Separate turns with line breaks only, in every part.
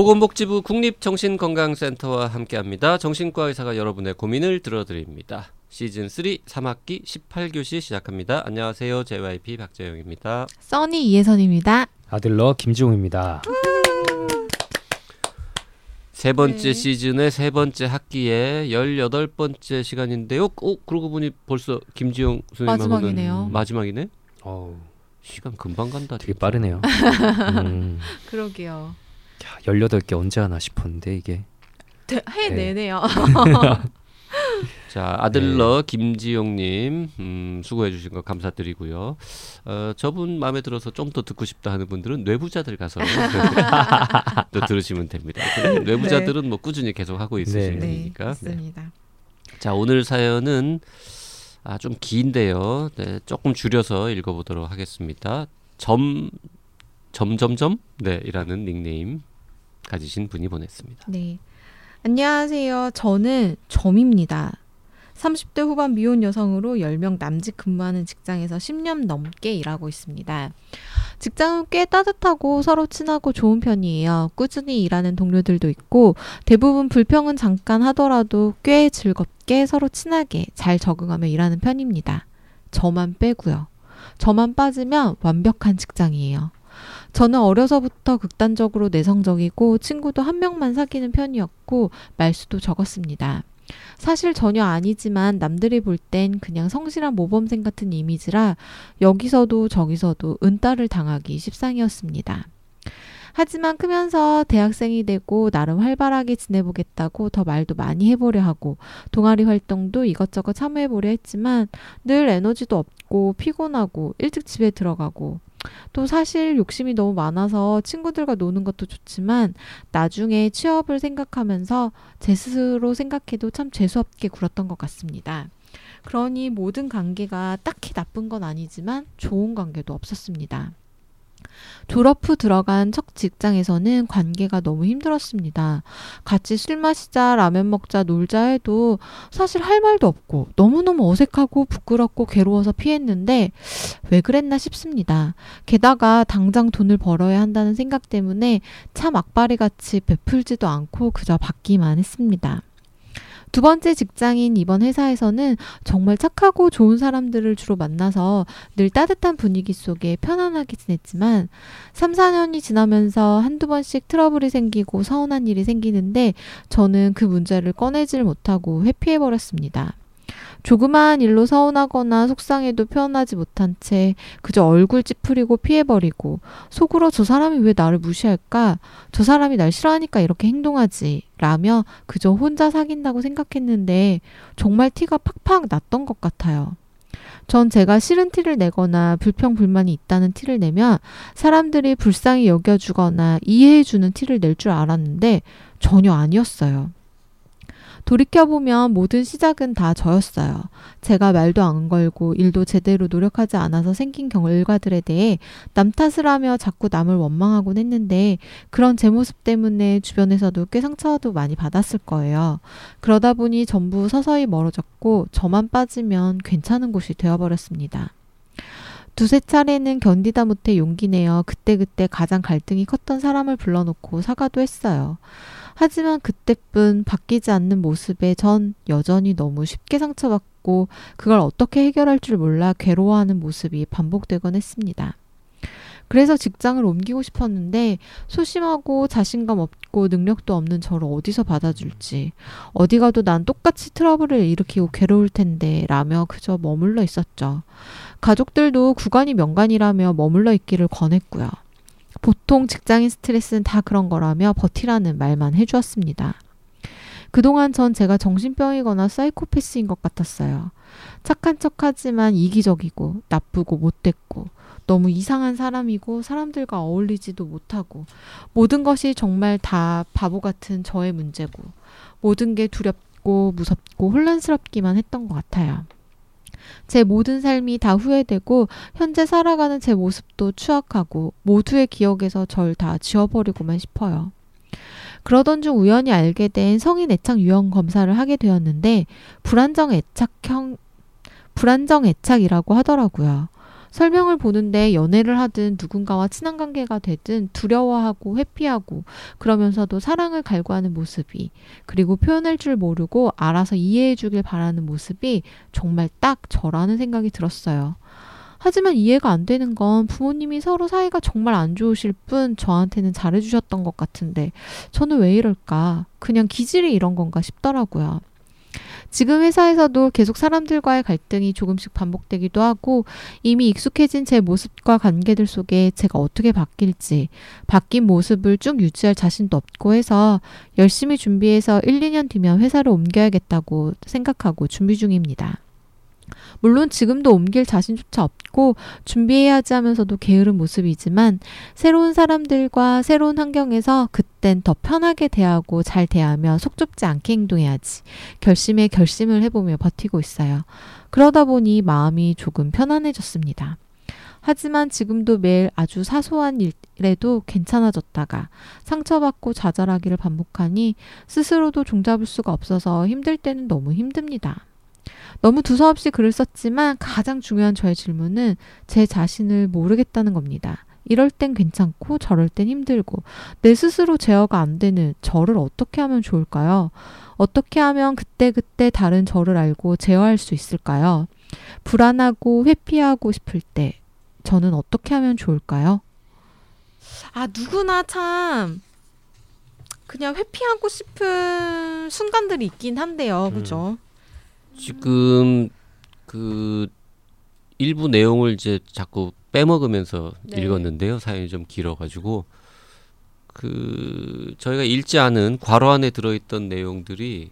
보건복지부 국립정신건강센터와 함께합니다. 정신과 의사가 여러분의 고민을 들어드립니다. 시즌 3 3학기 18교시 시작합니다. 안녕하세요. JYP 박재영입니다.
써니 이혜선입니다.
아들러 김지웅입니다.
세 번째
네.
시즌의 세 번째 학기에 18번째 시간인데요. 어, 그러고 보니 벌써 김지영 선생님하고는
마지막이네요.
마지막이네.
어우,
시간 금방 간다.
되게
진짜.
빠르네요. 음,
그러게요.
야, 18개 언제 하나 싶었는데 이게
해내네요.
자, 아들러
네.
김지용님, 음, 수고해주신 거 감사드리고요. 어, 저분 마음에 들어서 좀 더 듣고 싶다 하는 분들은 뇌부자들 가서 또 들으시면 됩니다. 그래, 뇌부자들은 뭐 꾸준히 계속 하고 있으신
네.
네,
분이니까.
맞습니다.
자, 오늘 사연은 아, 좀 긴데요. 네, 조금 줄여서 읽어보도록 하겠습니다. 점, 점점점? 네, 이라는 닉네임 가지신 분이 보냈습니다.
네. 안녕하세요. 저는 점입니다. 30대 후반 미혼 여성으로 10명 남짓 근무하는 직장에서 10년 넘게 일하고 있습니다. 직장은 꽤 따뜻하고 서로 친하고 좋은 편이에요. 꾸준히 일하는 동료들도 있고 대부분 불평은 잠깐 하더라도 꽤 즐겁게 서로 친하게 잘 적응하며 일하는 편입니다. 저만 빼고요. 저만 빠지면 완벽한 직장이에요. 저는 어려서부터 극단적으로 내성적이고 친구도 한 명만 사귀는 편이었고 말수도 적었습니다. 사실 전혀 아니지만 남들이 볼 땐 그냥 성실한 모범생 같은 이미지라 여기서도 저기서도 은따를 당하기 십상이었습니다. 하지만 크면서 대학생이 되고 나름 활발하게 지내보겠다고 더 말도 많이 해보려 하고 동아리 활동도 이것저것 참여해보려 했지만 늘 에너지도 없고 피곤하고 일찍 집에 들어가고 또 사실 욕심이 너무 많아서 친구들과 노는 것도 좋지만 나중에 취업을 생각하면서 제 스스로 생각해도 참 재수없게 굴었던 것 같습니다. 그러니 모든 관계가 딱히 나쁜 건 아니지만 좋은 관계도 없었습니다. 졸업 후 들어간 첫 직장에서는 관계가 너무 힘들었습니다. 같이 술 마시자, 라면 먹자, 놀자 해도 사실 할 말도 없고 너무너무 어색하고 부끄럽고 괴로워서 피했는데 왜 그랬나 싶습니다. 게다가 당장 돈을 벌어야 한다는 생각 때문에 참 악바리 같이 베풀지도 않고 그저 받기만 했습니다. 두 번째 직장인 이번 회사에서는 정말 착하고 좋은 사람들을 주로 만나서 늘 따뜻한 분위기 속에 편안하게 지냈지만 3, 4년이 지나면서 한두 번씩 트러블이 생기고 서운한 일이 생기는데 저는 그 문제를 꺼내질 못하고 회피해버렸습니다. 조그마한 일로 서운하거나 속상해도 표현하지 못한 채 그저 얼굴 찌푸리고 피해버리고 속으로 저 사람이 왜 나를 무시할까? 저 사람이 날 싫어하니까 이렇게 행동하지. 라며 그저 혼자 사귄다고 생각했는데 정말 티가 팍팍 났던 것 같아요. 전 제가 싫은 티를 내거나 불평 불만이 있다는 티를 내면 사람들이 불쌍히 여겨주거나 이해해주는 티를 낼 줄 알았는데 전혀 아니었어요. 돌이켜보면 모든 시작은 다 저였어요. 제가 말도 안 걸고 일도 제대로 노력하지 않아서 생긴 결과들에 대해 남 탓을 하며 자꾸 남을 원망하곤 했는데 그런 제 모습 때문에 주변에서도 꽤 상처도 많이 받았을 거예요. 그러다 보니 전부 서서히 멀어졌고 저만 빠지면 괜찮은 곳이 되어버렸습니다. 두세 차례는 견디다 못해 용기 내어 그때그때 가장 갈등이 컸던 사람을 불러놓고 사과도 했어요. 하지만 그때뿐 바뀌지 않는 모습에 전 여전히 너무 쉽게 상처받고 그걸 어떻게 해결할 줄 몰라 괴로워하는 모습이 반복되곤 했습니다. 그래서 직장을 옮기고 싶었는데 소심하고 자신감 없고 능력도 없는 저를 어디서 받아줄지 어디 가도 난 똑같이 트러블을 일으키고 괴로울 텐데 라며 그저 머물러 있었죠. 가족들도 구간이 명간이라며 머물러 있기를 권했고요. 보통 직장인 스트레스는 다 그런 거라며 버티라는 말만 해주었습니다. 그동안 전 제가 정신병이거나 사이코패스인 것 같았어요. 착한 척 하지만 이기적이고 나쁘고 못됐고 너무 이상한 사람이고 사람들과 어울리지도 못하고 모든 것이 정말 다 바보 같은 저의 문제고 모든 게 두렵고 무섭고 혼란스럽기만 했던 것 같아요. 제 모든 삶이 다 후회되고 현재 살아가는 제 모습도 추악하고 모두의 기억에서 절 다 지워버리고만 싶어요. 그러던 중 우연히 알게 된 성인 애착 유형 검사를 하게 되었는데 불안정 애착형 불안정 애착이라고 하더라고요. 설명을 보는데 연애를 하든 누군가와 친한 관계가 되든 두려워하고 회피하고 그러면서도 사랑을 갈구하는 모습이 그리고 표현할 줄 모르고 알아서 이해해 주길 바라는 모습이 정말 딱 저라는 생각이 들었어요. 하지만 이해가 안 되는 건 부모님이 서로 사이가 정말 안 좋으실 뿐 저한테는 잘해주셨던 것 같은데 저는 왜 이럴까? 그냥 기질이 이런 건가 싶더라고요. 지금 회사에서도 계속 사람들과의 갈등이 조금씩 반복되기도 하고 이미 익숙해진 제 모습과 관계들 속에 제가 어떻게 바뀔지 바뀐 모습을 쭉 유지할 자신도 없고 해서 열심히 준비해서 1, 2년 뒤면 회사를 옮겨야겠다고 생각하고 준비 중입니다. 물론 지금도 옮길 자신조차 없고 준비해야 하지 하면서도 게으른 모습이지만 새로운 사람들과 새로운 환경에서 그땐 더 편하게 대하고 잘 대하며 속 좁지 않게 행동해야지 결심에 결심을 해보며 버티고 있어요. 그러다 보니 마음이 조금 편안해졌습니다. 하지만 지금도 매일 아주 사소한 일에도 괜찮아졌다가 상처받고 좌절하기를 반복하니 스스로도 종잡을 수가 없어서 힘들 때는 너무 힘듭니다. 너무 두서없이 글을 썼지만 가장 중요한 저의 질문은 제 자신을 모르겠다는 겁니다. 이럴 땐 괜찮고 저럴 땐 힘들고 내 스스로 제어가 안 되는 저를 어떻게 하면 좋을까요? 어떻게 하면 그때그때 다른 저를 알고 제어할 수 있을까요? 불안하고 회피하고 싶을 때 저는 어떻게 하면 좋을까요? 아, 누구나 참 그냥 회피하고 싶은 순간들이 있긴 한데요. 그죠?
지금 그 일부 내용을 이제 자꾸 빼먹으면서
네.
읽었는데요. 사연이 좀 길어가지고 그 저희가 읽지 않은 괄호 안에 들어있던 내용들이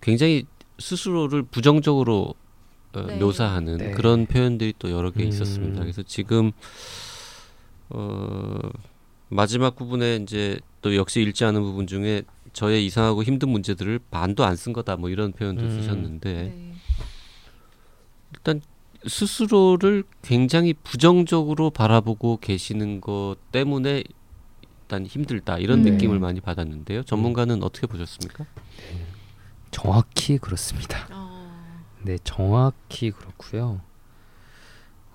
굉장히 스스로를 부정적으로 어,
네.
묘사하는
네.
그런 표현들이 또 여러 개
음.
있었습니다. 그래서 지금 어 마지막 부분에 이제 또 역시 읽지 않은 부분 중에 저의 이상하고 힘든 문제들을 반도 안 쓴 거다 뭐 이런 표현도
음.
쓰셨는데
네.
일단 스스로를 굉장히 부정적으로 바라보고 계시는 것 때문에 일단 힘들다 이런
음.
느낌을 많이 받았는데요. 전문가는 어떻게 보셨습니까?
정확히 그렇습니다.
어,
네, 정확히 그렇고요.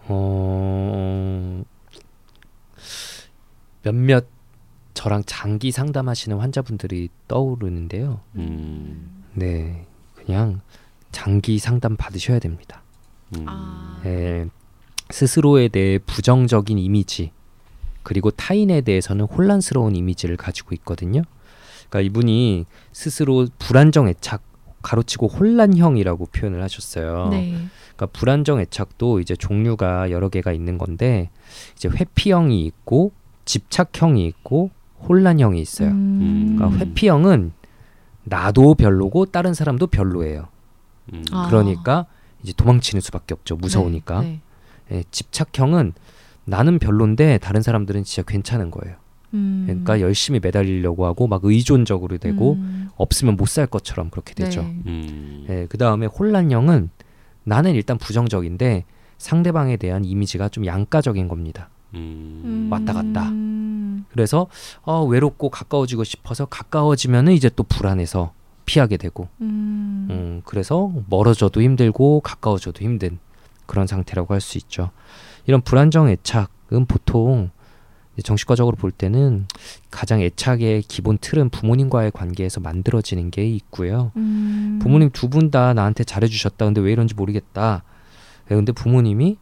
어, 몇몇 저랑 장기 상담하시는 환자분들이 떠오르는데요.
음,
네, 그냥 장기 상담 받으셔야 됩니다.
음,
아.
예, 스스로에 대해 부정적인 이미지 그리고 타인에 대해서는 혼란스러운 이미지를 가지고 있거든요. 그러니까 이분이 스스로 불안정 애착 가로치고 혼란형이라고 표현을 하셨어요.
네.
그러니까 불안정 애착도 이제 종류가 여러 개가 있는 건데 이제 회피형이 있고 집착형이 있고 혼란형이 있어요.
음.
그러니까 회피형은 나도 별로고 다른 사람도 별로예요.
음,
아.
그러니까 이제 도망치는 수밖에 없죠. 무서우니까.
네. 네.
예, 집착형은 나는 별론데 다른 사람들은 진짜 괜찮은 거예요.
음.
그러니까 열심히 매달리려고 하고 막 의존적으로 되고
음.
없으면 못 살 것처럼 그렇게 되죠.
네.
음,
예, 그 다음에 혼란형은 나는 일단 부정적인데 상대방에 대한 이미지가 좀 양가적인 겁니다.
음,
왔다 갔다.
음.
그래서 어, 외롭고 가까워지고 싶어서 가까워지면은 이제 또 불안해서 피하게 되고,
음.
음, 그래서 멀어져도 힘들고 가까워져도 힘든 그런 상태라고 할 수 있죠. 이런 불안정 애착은 보통 정신과적으로 볼 때는 가장 애착의 기본 틀은 부모님과의 관계에서 만들어지는 게 있고요.
음.
부모님 두 분 다 나한테 잘해주셨다. 근데 왜 이런지 모르겠다. 예, 근데 부모님이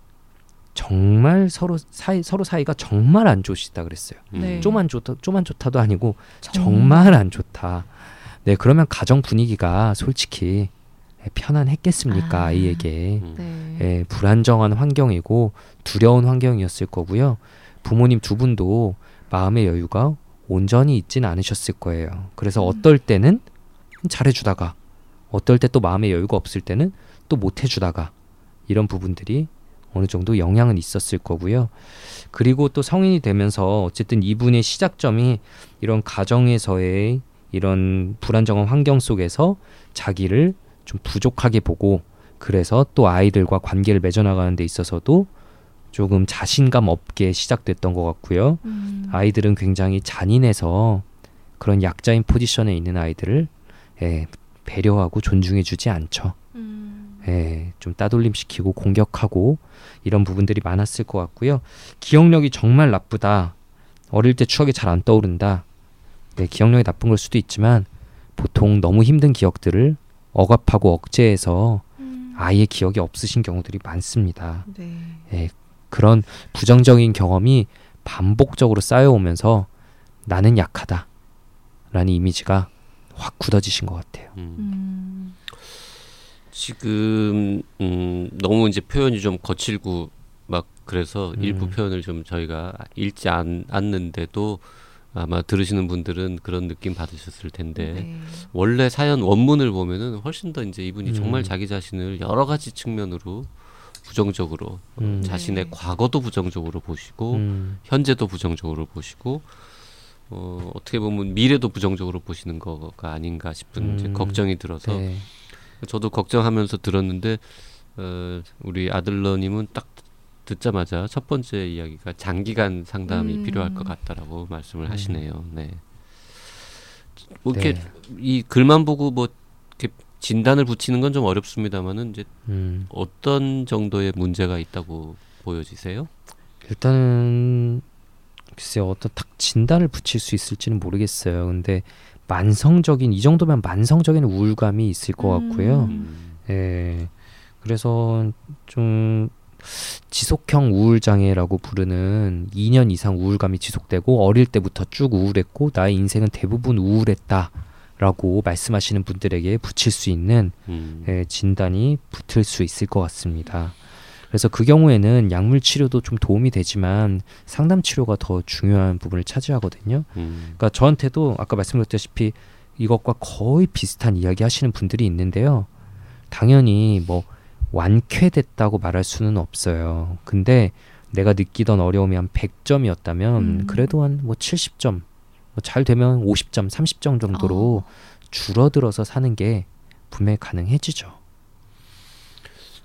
정말 서로 사이 서로 사이가 정말 안 좋으시다 그랬어요.
음,
네.
좀안 좋다, 좀안 좋다도 아니고 정말 안 좋다. 네, 그러면 가정 분위기가 솔직히 편안했겠습니까
아.
아이에게
음,
네.
예, 불안정한 환경이고 두려운 환경이었을 거고요. 부모님 두 분도 마음의 여유가 온전히 있지는 않으셨을 거예요. 그래서
음.
어떨 때는 잘해주다가 어떨 때 또 마음의 여유가 없을 때는 또 못해주다가 이런 부분들이 어느 정도 영향은 있었을 거고요. 그리고 또 성인이 되면서 어쨌든 이분의 시작점이 이런 가정에서의 이런 불안정한 환경 속에서 자기를 좀 부족하게 보고 그래서 또 아이들과 관계를 맺어나가는 데 있어서도 조금 자신감 없게 시작됐던 것 같고요.
음.
아이들은 굉장히 잔인해서 그런 약자인 포지션에 있는 아이들을 예, 배려하고 존중해주지 않죠.
음.
예, 좀 따돌림시키고 공격하고 이런 부분들이 많았을 것 같고요. 기억력이 정말 나쁘다. 어릴 때 추억이 잘 안 떠오른다. 네, 기억력이 나쁜 걸 수도 있지만 보통 너무 힘든 기억들을 억압하고 억제해서 아예 기억이 없으신 경우들이 많습니다.
네.
예, 그런 부정적인 경험이 반복적으로 쌓여오면서 나는 약하다. 라는 이미지가 확 굳어지신 것 같아요.
음.
음.
지금 음, 너무 이제 표현이 좀 거칠고 막 그래서
음.
일부 표현을 좀 저희가 읽지 않, 않는데도 아마 들으시는 분들은 그런 느낌 받으셨을 텐데
네.
원래 사연 원문을 보면은 훨씬 더 이제 이분이
음.
정말 자기 자신을 여러 가지 측면으로 부정적으로
음.
자신의
네.
과거도 부정적으로 보시고
음,
현재도 부정적으로 보시고 어, 어떻게 보면 미래도 부정적으로 보시는 거가 아닌가 싶은 이제
음.
걱정이 들어서
네.
저도 걱정하면서 들었는데 어, 우리 아들러님은 딱 듣자마자 첫 번째 이야기가 장기간 상담이
음.
필요할 것 같다라고 말씀을
음.
하시네요. 네. 뭐 이렇게
네.
이 글만 보고 뭐 이렇게 진단을 붙이는 건 좀 어렵습니다만은 이제
음,
어떤 정도의 문제가 있다고 보여지세요?
일단은 글쎄요 어떤 딱 진단을 붙일 수 있을지는 모르겠어요. 근데 만성적인 이 정도면 만성적인 우울감이 있을 것 같고요.
음.
예. 그래서 좀 지속형 우울 장애라고 부르는 2년 이상 우울감이 지속되고 어릴 때부터 쭉 우울했고 나의 인생은 대부분 우울했다 라고 말씀하시는 분들에게 붙일 수 있는
음.
예, 진단이 붙을 수 있을 것 같습니다. 그래서 그 경우에는 약물 치료도 좀 도움이 되지만 상담 치료가 더 중요한 부분을 차지하거든요.
음.
그러니까 저한테도 아까 말씀드렸다시피 이것과 거의 비슷한 이야기 하시는 분들이 있는데요. 당연히 뭐 완쾌됐다고 말할 수는 없어요. 근데 내가 느끼던 어려움이 한 100점이었다면
음.
그래도 한 뭐 70점, 뭐 잘 되면 50점, 30점 정도로
어.
줄어들어서 사는 게 분명히 가능해지죠.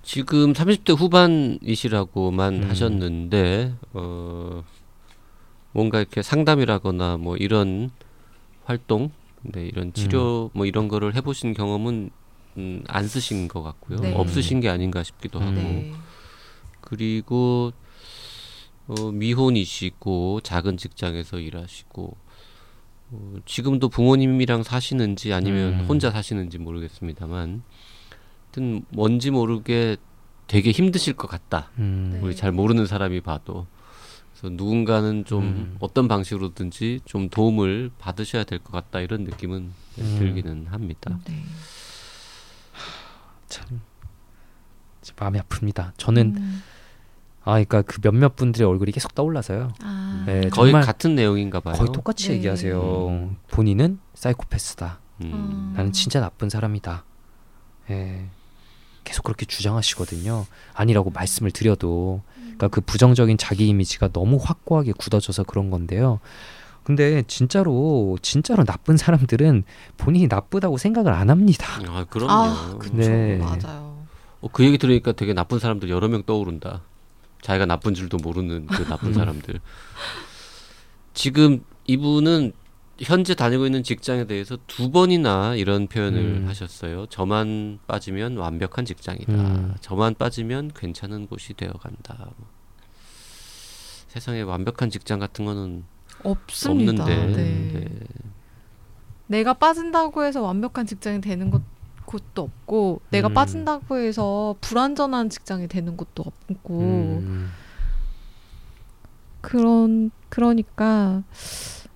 지금 30대 후반이시라고만
음.
하셨는데 어 뭔가 이렇게 상담이라거나 뭐 이런 활동, 네, 이런 치료 뭐 이런 거를 해보신 경험은 음, 안 쓰신 것 같고요.
네.
없으신 게 아닌가 싶기도
음.
하고
네.
그리고 어, 미혼이시고 작은 직장에서 일하시고 어, 지금도 부모님이랑 사시는지 아니면
음.
혼자 사시는지 모르겠습니다만 하여튼 뭔지 모르게 되게 힘드실 것 같다.
음.
네.
우리 잘 모르는 사람이 봐도 그래서 누군가는 좀
음.
어떤 방식으로든지 좀 도움을 받으셔야 될 것 같다 이런 느낌은
음.
들기는 합니다.
네.
참 마음이 아픕니다. 저는
음.
아, 그러니까 그 몇몇 분들의 얼굴이 계속 떠올라서요.
아.
네,
거의
정말
같은 내용인가 봐요.
거의 똑같이
네.
얘기하세요. 본인은 사이코패스다.
음.
나는 진짜 나쁜 사람이다. 예. 계속 그렇게 주장하시거든요. 아니라고 말씀을 드려도 그러니까 그 부정적인 자기 이미지가 너무 확고하게 굳어져서 그런 건데요. 근데 진짜로 진짜로 나쁜 사람들은 본인이 나쁘다고 생각을 안 합니다.
아 그럼요.
아, 그쵸.
네.
맞아요.
어, 그 얘기 들으니까 되게 나쁜 사람들 여러 명 떠오른다. 자기가 나쁜 줄도 모르는 그 나쁜 사람들. 지금 이분은 현재 다니고 있는 직장에 대해서 두 번이나 이런 표현을
음.
하셨어요. 저만 빠지면 완벽한 직장이다.
음.
저만 빠지면 괜찮은 곳이 되어간다. 뭐. 세상에 완벽한 직장 같은 거는
없습니다.
없는데.
네.
네.
내가 빠진다고 해서 완벽한 직장이 되는 것, 곳도 없고 내가
음.
빠진다고 해서 불완전한 직장이 되는 것도 없고
음.
그런 그러니까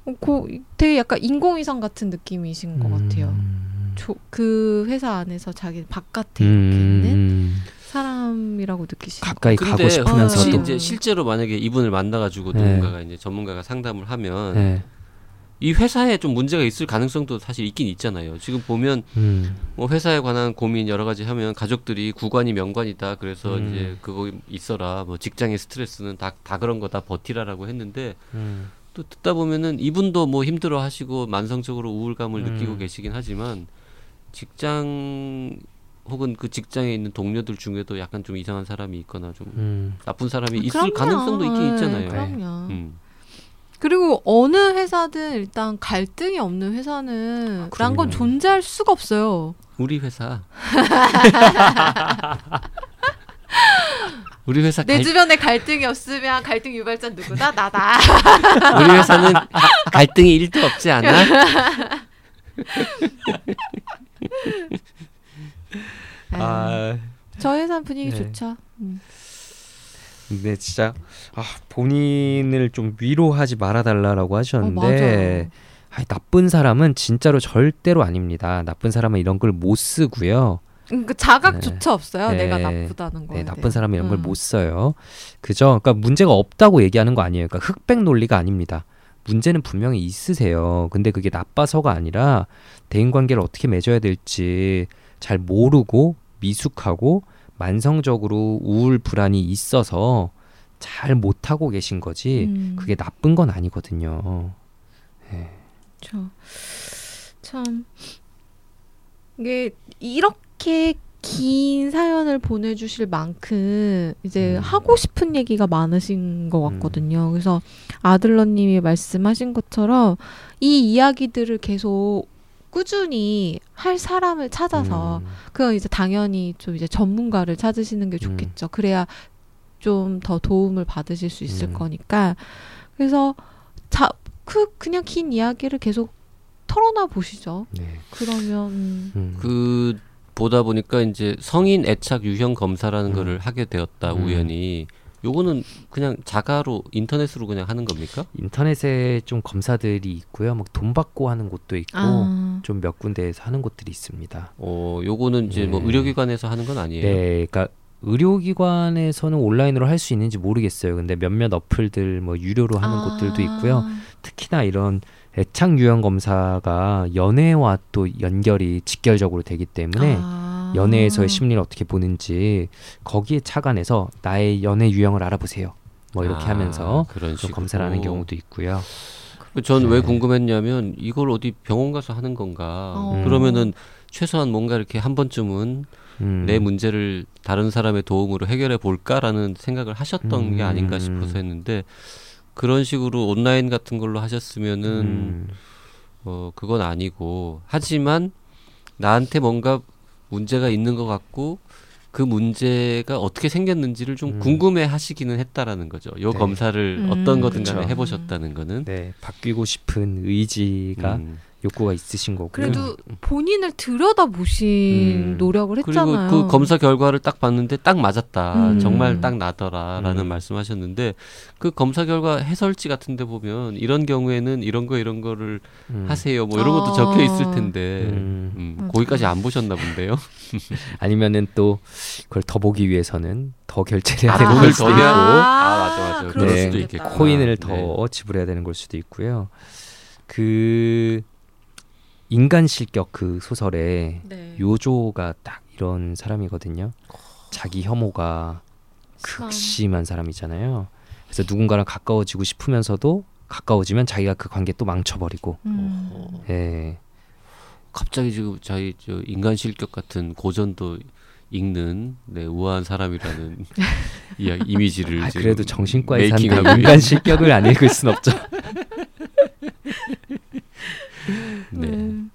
어, 고, 되게 약간 인공위성 같은 느낌이신 것 같아요.
음.
조, 그 회사 안에서 자기 바깥에 이렇게 있는
음.
사람이라고 느끼시는
가까이
근데
가고 싶으면서도
이제 실제로 만약에 이분을 만나가지고
네.
누군가가 이제 전문가가 상담을 하면
네.
이 회사에 좀 문제가 있을 가능성도 사실 있긴 있잖아요. 지금 보면
음.
뭐 회사에 관한 고민 여러 가지 하면 가족들이 구관이 명관이다. 그래서
음.
이제 그거 있어라. 뭐 직장의 스트레스는 다, 다 그런 거다 버티라라고 했는데
음.
또 듣다 보면은 이분도 뭐 힘들어 하시고 만성적으로 우울감을
음.
느끼고 계시긴 하지만 직장 혹은 그 직장에 있는 동료들 중에도 약간 좀 이상한 사람이 있거나 좀
음.
나쁜 사람이 있을
그럼요.
가능성도 있긴
네,
있잖아요.
그럼요.
음.
그리고 어느 회사든 일단 갈등이 없는 회사는 란건
그럼요.
존재할 수가 없어요.
우리 회사. 우리 회사
내
갈,
주변에 갈등이 없으면 갈등 유발자 누구다? 나다.
우리 회사는 갈등이 1도 없지 않아?
아,
저 회사 분위기
네.
좋죠. 음.
근데 진짜 아, 본인을 좀 위로하지 말아달라라고 하셨는데 아, 나쁜 사람은 진짜로 절대로 아닙니다. 나쁜 사람은 이런 걸 못 쓰고요.
그 자각조차 없어요.
네.
내가 나쁘다는 거에
네, 나쁜. 사람은 이런 걸
음.
못 써요. 그죠? 그러니까 문제가 없다고 얘기하는 거 아니에요. 그러니까 흑백 논리가 아닙니다. 문제는 분명히 있으세요. 근데 그게 나빠서가 아니라 대인 관계를 어떻게 맺어야 될지 잘 모르고 미숙하고 만성적으로 우울 불안이 있어서 잘 못하고 계신 거지
음.
그게 나쁜 건 아니거든요.
그렇죠. 참 이게 이렇게 긴 사연을 보내주실 만큼 이제
음.
하고 싶은 얘기가 많으신 것
음.
같거든요. 그래서 아들러님이 말씀하신 것처럼 이 이야기들을 계속 꾸준히 할 사람을 찾아서
음,
그건 이제 당연히 좀 이제 전문가를 찾으시는 게 좋겠죠. 그래야 좀 더 도움을 받으실 수 있을
음.
거니까. 그래서 자, 그 그냥 긴 이야기를 계속 털어놔 보시죠.
네.
그러면 음,
음.
그 보다 보니까 이제 성인 애착 유형 검사라는
음.
거를 하게 되었다
음.
우연히 요거는 그냥 자가로 인터넷으로 그냥 하는 겁니까?
인터넷에 좀 검사들이 있고요. 뭐돈 받고 하는 곳도 있고
아,
좀몇 군데에서 하는 곳들이 있습니다.
어 요거는 이제 뭐
네.
의료기관에서 하는 건 아니에요.
네, 그러니까 의료기관에서는 온라인으로 할 수 있는지 모르겠어요. 근데 몇몇 어플들 뭐 유료로 하는
아.
곳들도 있고요. 특히나 이런 애착 유형 검사가 연애와 또 연결이 직결적으로 되기 때문에
아.
연애에서의 심리를 어떻게 보는지 거기에 착안해서 나의 연애 유형을 알아보세요. 뭐 이렇게
아,
하면서
그런
검사를 하는 경우도 있고요.
전왜
네.
궁금했냐면 이걸 어디 병원 가서 하는 건가?
어.
그러면은 최소한 뭔가 이렇게 한 번쯤은
음.
내 문제를 다른 사람의 도움으로 해결해 볼까라는 생각을 하셨던 게
음.
아닌가 싶어서 했는데 그런 식으로 온라인 같은 걸로 하셨으면은
음.
어 그건 아니고 하지만 나한테 뭔가 문제가 있는 것 같고 그 문제가 어떻게 생겼는지를 좀
음.
궁금해 하시기는 했다라는 거죠. 요
네.
검사를
음,
어떤 거든 간에
그쵸.
해보셨다는 거는.
네, 바뀌고 싶은 의지가
음.
욕구가 있으신 거고요.
그래도 본인을 들여다 보신
음.
노력을 했잖아요.
그리고 그 검사 결과를 딱 봤는데 딱 맞았다.
음.
정말 딱 나더라라는
음.
말씀하셨는데 그 검사 결과 해설지 같은 데 보면 이런 경우에는 이런 거 이런 거를
음.
하세요. 뭐 이런 것도
아.
적혀 있을 텐데.
음.
음,
맞아.
거기까지 안 보셨나 본데요.
아니면은 또 그걸 더 보기 위해서는 더 결제를 해야
아,
되는
걸더
수도 있고
아, 맞아, 맞아.
그럴
그럴
수도 있겠다.
코인을
네.
더 지불해야 되는 걸 수도 있고요. 그 인간 실격 그 소설에
네.
요조가 딱 이런 사람이거든요. 자기 혐오가
참.
극심한 사람이잖아요. 그래서 누군가랑 가까워지고 싶으면서도 가까워지면 자기가 그 관계 또 망쳐버리고.
음.
어,
예.
갑자기 지금 저희 저 인간 실격 같은 고전도 읽는 네, 우아한 사람이라는 이야 이미지를
아,
지금
그래도 정신과에 산다 인간 실격을 안 읽을 순 없죠.
네.
음.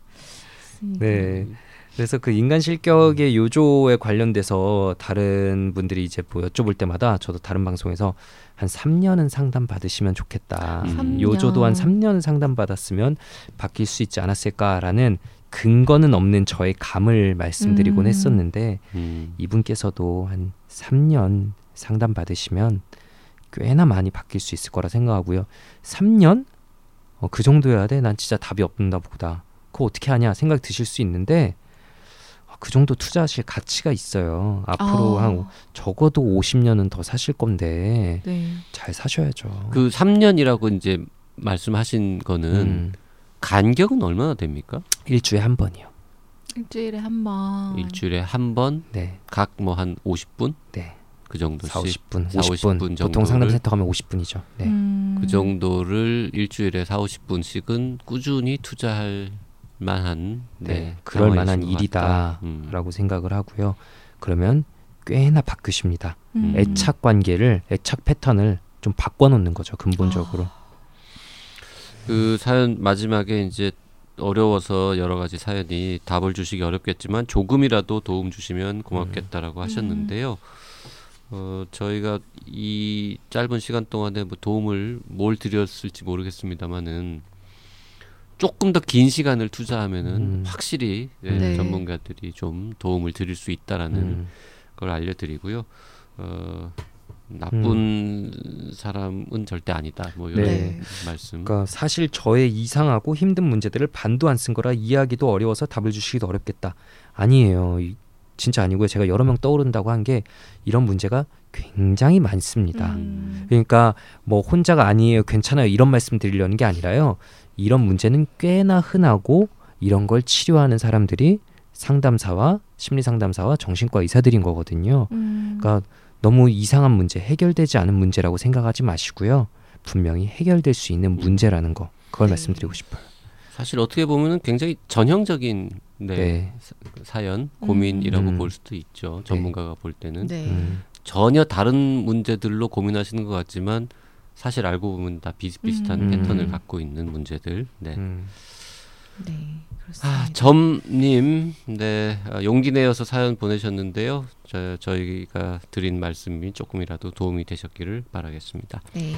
네. 그래서 그 인간 실격의 요조에 관련돼서 다른 분들이 이제 뭐 여쭤볼 때마다 저도 다른 방송에서 한 3년은 상담 받으시면 좋겠다.
음.
삼
요조도 한
년.
3년 상담 받았으면 바뀔 수 있지 않았을까라는 근거는 없는 저의 감을 말씀드리곤
음.
했었는데
음.
이분께서도 한 3년 상담 받으시면 꽤나 많이 바뀔 수 있을 거라 생각하고요. 3년? 어, 그 정도여야 돼? 난 진짜 답이 없나 보다. 그거 어떻게 하냐 생각 드실 수 있는데 어, 그 정도 투자하실 가치가 있어요. 앞으로
아.
한 적어도 50년은 더 사실 건데
네.
잘 사셔야죠.
그 3년이라고 이제 말씀하신 거는
음,
간격은 얼마나 됩니까?
일주일에 한 번이요.
일주일에 한 번.
일주일에 한 번
네,
각 뭐 한 50분
네.
그 정도씩
4, 50분,
4,
50분.
50분
보통
정도를-
상담센터 가면 50분이죠. 네.
음.
그 정도를 일주일에 4, 50분씩은 꾸준히 투자할 만한
네,
네,
그럴 만한. 일이다라고
음.
생각을 하고요. 그러면 꽤나 바뀌십니다.
음.
애착 관계를 애착 패턴을 좀 바꿔 놓는 거죠 근본적으로.
그 사연 마지막에 이제 어려워서 여러 가지 사연이 답을 주시기 어렵겠지만 조금이라도 도움 주시면 고맙겠다라고 하셨는데요. 어, 저희가 이 짧은 시간 동안에 뭐 도움을 뭘 드렸을지 모르겠습니다만은 조금 더 긴 시간을 투자하면은
음.
확실히 예,
네.
전문가들이 좀 도움을 드릴 수 있다라는
음.
걸 알려드리고요. 어, 나쁜 사람은 절대 아니다. 뭐 이런
네.
말씀.
그러니까 사실 저의 이상하고 힘든 문제들을 반도 안 쓴 거라 이해하기도 어려워서 답을 주시기도 어렵겠다. 아니에요. 이- 진짜 아니고요. 제가 여러 명 떠오른다고 한 게 이런 문제가 굉장히 많습니다.
음.
그러니까 뭐 혼자가 아니에요, 괜찮아요 이런 말씀 드리려는 게 아니라요. 이런 문제는 꽤나 흔하고 이런 걸 치료하는 사람들이 상담사와 심리 상담사와 정신과 의사들인 거거든요.
음.
그러니까 너무 이상한 문제, 해결되지 않은 문제라고 생각하지 마시고요. 분명히 해결될 수 있는 문제라는 거 그걸
네.
말씀드리고 싶어요.
사실 어떻게 보면은 굉장히 전형적인 네,
네.
사연 고민이라고
음.
볼 수도 있죠. 전문가가 볼 때는
네.
음,
전혀 다른 문제들로 고민하시는 것 같지만 사실 알고 보면 다 비슷비슷한
음.
패턴을
음.
갖고 있는 문제들. 네.
음.
네. 그렇습니다.
아, 점님, 네, 아, 용기 내어서 사연 보내셨는데요. 저, 저희가 드린 말씀이 조금이라도 도움이 되셨기를 바라겠습니다.
네.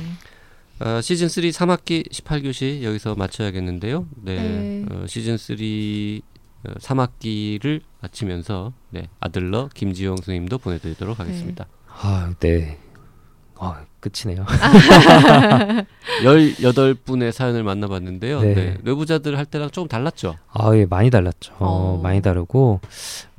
아, 시즌 3 3학기 18교시 여기서 마쳐야겠는데요. 네,
네.
어, 시즌 3 어, 3학기를 마치면서 네, 아들러 김지영 선생님도 보내드리도록 하겠습니다.
아, 네. 아, 끝이네요.
18분의 사연을 만나봤는데요.
네.
네. 뇌부자들 할 때랑 조금 달랐죠.
아, 예, 많이 달랐죠.
어.
많이 다르고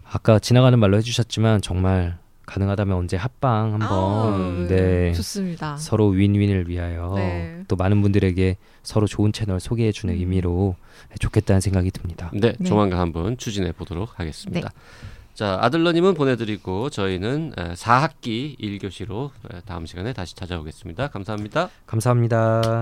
아까 지나가는 말로 해주셨지만 정말 가능하다면 언제 합방 한번
아우,
네
좋습니다.
서로 윈윈을 위하여
네.
또 많은 분들에게 서로 좋은 채널 소개해 주는
음.
의미로 좋겠다는 생각이 듭니다.
네,
네.
조만간 한번 추진해 보도록 하겠습니다. 자, 아들러님은 보내드리고 저희는 4학기 1교시로 다음 시간에 다시 찾아오겠습니다. 감사합니다.
감사합니다.